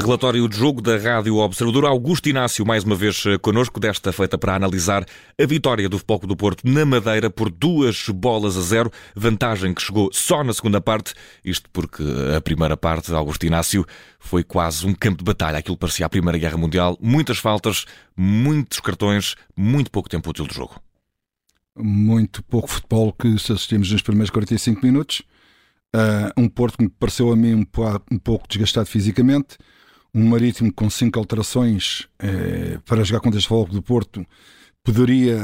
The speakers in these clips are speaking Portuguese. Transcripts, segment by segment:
Relatório de jogo da Rádio Observador. Augusto Inácio, mais uma vez eh, connosco, desta feita para analisar a vitória do Futebol do Porto na Madeira por duas bolas a zero. Vantagem que chegou só na segunda parte. Isto porque a primeira parte, Augusto Inácio, foi quase um campo de batalha. Aquilo parecia a Primeira Guerra Mundial. Muitas faltas, muitos cartões, muito pouco tempo útil de jogo. Muito pouco futebol que assistimos nos primeiros 45 minutos Uh, um Porto que me pareceu a mim um, um, pouco desgastado fisicamente, um Marítimo com cinco alterações eh, para jogar contra este Futebol do Porto poderia,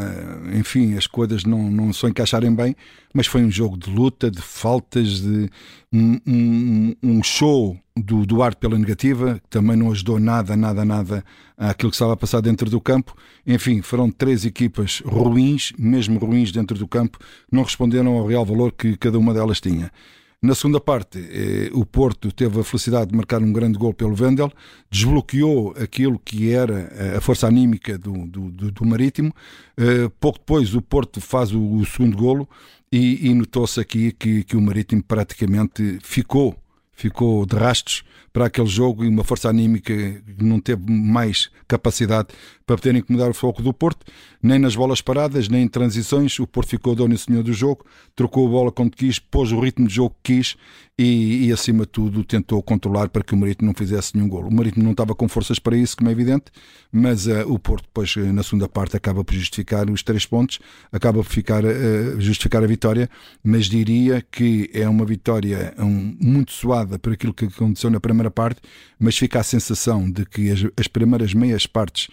enfim, as coisas não, não se encaixarem bem, mas foi um jogo de luta, de faltas, de um, um, um show do Duarte pela negativa, que também não ajudou nada, nada, nada àquilo que estava a passar dentro do campo. Enfim, foram três equipas ruins, mesmo ruins dentro do campo, não responderam ao real valor que cada uma delas tinha. Na segunda parte, eh, o Porto teve a felicidade de marcar um grande gol pelo Vendel, desbloqueou aquilo que era eh, a força anímica do, do, do, do Marítimo. Eh, pouco depois, o Porto faz o, o segundo golo e, e notou-se aqui que, que o Marítimo praticamente ficou ficou de rastros para aquele jogo e uma força anímica que não teve mais capacidade para poder incomodar o foco do Porto, nem nas bolas paradas, nem em transições. O Porto ficou dono e senhor do jogo, trocou a bola quando quis, pôs o ritmo de jogo que quis e, e, acima de tudo, tentou controlar para que o Marítimo não fizesse nenhum golo. O Marítimo não estava com forças para isso, como é evidente, mas uh, o Porto, depois, eh, na segunda parte, acaba por justificar os três pontos, acaba por ficar, uh, justificar a vitória, mas diria que é uma vitória um, muito suada por aquilo que aconteceu na primeira parte, mas fica a sensação de que as, as primeiras meias partes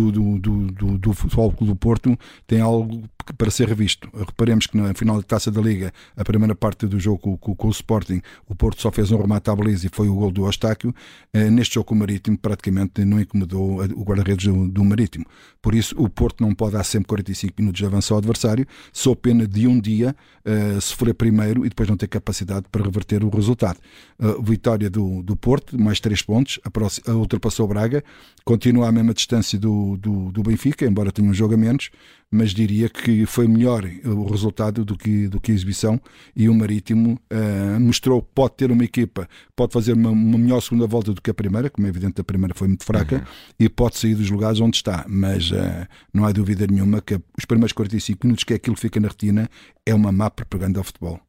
do, do, do, do, Futebol do Porto tem algo para ser revisto. Reparemos que na final da Taça da Liga, a primeira parte do jogo com, com o Sporting, o Porto só fez um remate à baliza e foi o gol do Ostáquio. Eh, neste jogo o Marítimo, praticamente não incomodou o guarda-redes do, Marítimo. Por isso, o Porto não pode dar sempre 45 minutos de avanço ao adversário, só pena de um dia uh, a primeiro e depois não ter capacidade para reverter o resultado. Uh, vitória do, do Porto, mais 3 pontos, a, próxima, a ultrapassou o Braga, continua à mesma distância do, do, do Benfica, embora tenha um jogo a menos, mas diria que foi melhor o resultado do que, do que a exibição e o Marítimo uh, mostrou que pode ter uma equipa, pode fazer uma, uma, melhor segunda volta do que a primeira, como é evidente a primeira foi muito fraca, uhum. e pode sair dos lugares onde está, mas uh, não há dúvida nenhuma que os primeiros 45 minutos, que é aquilo que fica na retina, é uma má propaganda ao futebol.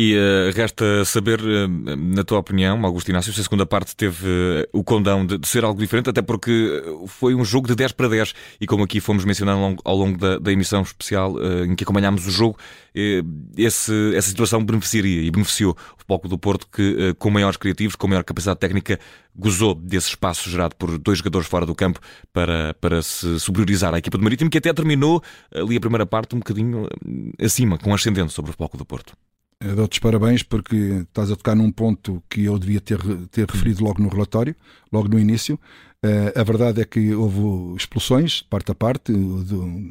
E uh, resta saber, uh, na tua opinião, Augusto Inácio, se a segunda parte teve uh, o condão de, de, ser algo diferente, até porque foi um jogo de 10 para 10 e como aqui fomos mencionando ao longo, ao longo da, da, emissão especial em que acompanhámos o jogo, esse, essa situação beneficiaria e beneficiou o Foco do Porto que, com maiores criativos, com maior capacidade técnica, gozou desse espaço gerado por dois jogadores fora do campo para, para se superiorizar à equipa do Marítimo, que até terminou ali a primeira parte um bocadinho acima, com ascendente sobre o Foco do Porto. Dou-te os parabéns porque estás a tocar num ponto que eu devia ter, ter referido logo no relatório, logo no início. Uh, a verdade é que houve expulsões, parte a parte. Do,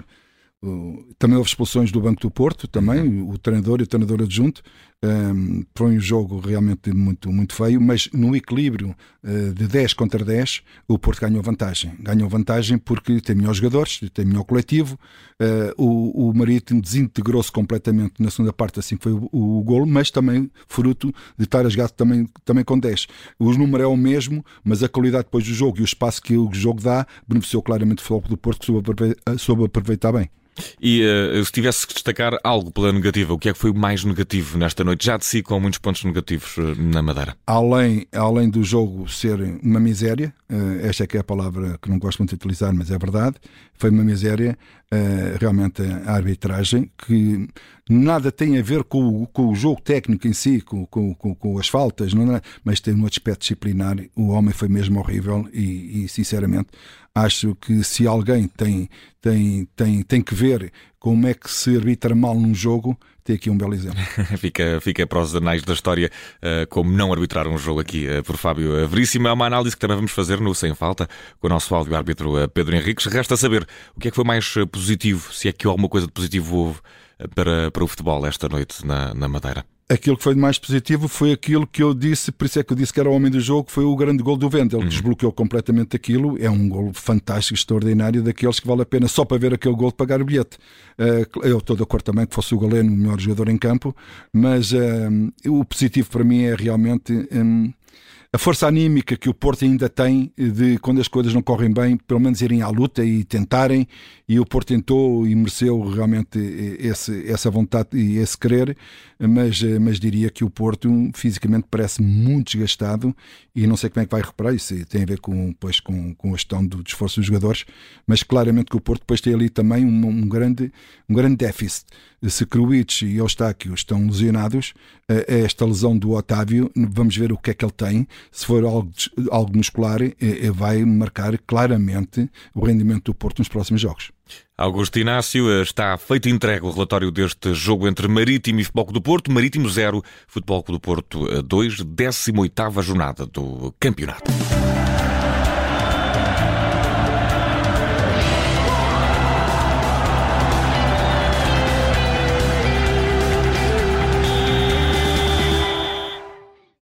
também houve expulsões do Banco do Porto, também, uhum. o treinador e o treinador adjunto. Um, foi um jogo realmente muito, muito feio, mas no equilíbrio uh, de 10 contra 10, o Porto ganhou vantagem. Ganhou vantagem porque tem melhores jogadores, tem melhor coletivo. Uh, o, o Marítimo desintegrou-se completamente na segunda parte, assim que foi o, o, golo, mas também fruto de estar a jogar também, também com 10. O número é o mesmo, mas a qualidade depois do jogo e o espaço que o jogo dá beneficiou claramente o Futebol do Porto, que soube, soube aproveitar bem. E uh, se tivesse que destacar algo pela negativa, o que é que foi mais negativo nesta noite? Já de si com muitos pontos negativos uh, na Madeira. Além, além do jogo ser uma miséria, uh, esta é que é a palavra que não gosto muito de utilizar, mas é verdade, foi uma miséria, realmente a arbitragem, que nada tem a ver com, com o jogo técnico em si, com, com, com, as faltas, é? mas tem um aspecto disciplinar. O homem foi mesmo horrível e, e sinceramente acho que se alguém tem, tem, tem, tem que ver como é que se arbitra mal num jogo, tem aqui um belo exemplo. fica, fica para os anais da história uh, como não arbitrar um jogo aqui uh, por Fábio Veríssimo. É uma análise que também vamos fazer no Sem Falta com o nosso áudio-árbitro Pedro Henriques. Resta saber o que é que foi mais positivo, se é que alguma coisa de positivo houve para, para o futebol esta noite na, na Madeira aquilo que foi mais positivo foi aquilo que eu disse, por isso é que eu disse que era o homem do jogo, foi o grande gol do Vendel, uhum. desbloqueou completamente aquilo, é um gol fantástico, extraordinário, daqueles que vale a pena só para ver aquele gol de pagar o bilhete. Eh, eu estou de acordo também que fosse o Galeno o melhor jogador em campo, mas uh, o positivo para mim é realmente um, a força anímica que o Porto ainda tem de quando as coisas não correm bem, pelo menos irem à luta e tentarem, e o Porto tentou e mereceu realmente esse, essa vontade e esse querer, mas, mas diria que o Porto fisicamente parece muito desgastado e não sei como é que vai recuperar isso, tem a ver com, pois, com, com a gestão do esforço dos jogadores, mas claramente que o Porto depois tem ali também um, um grande, um grande déficit. Se Kruic e Eustáquio estão lesionados, esta lesão do Otávio, vamos ver o que é que ele tem, se for algo, algo muscular, vai marcar claramente o rendimento do Porto nos próximos jogos. Augusto Inácio, está feito entregue o relatório deste jogo entre Marítimo e Futebol do Porto. Marítimo 0, Futebol do Porto 2, 18ª jornada do campeonato.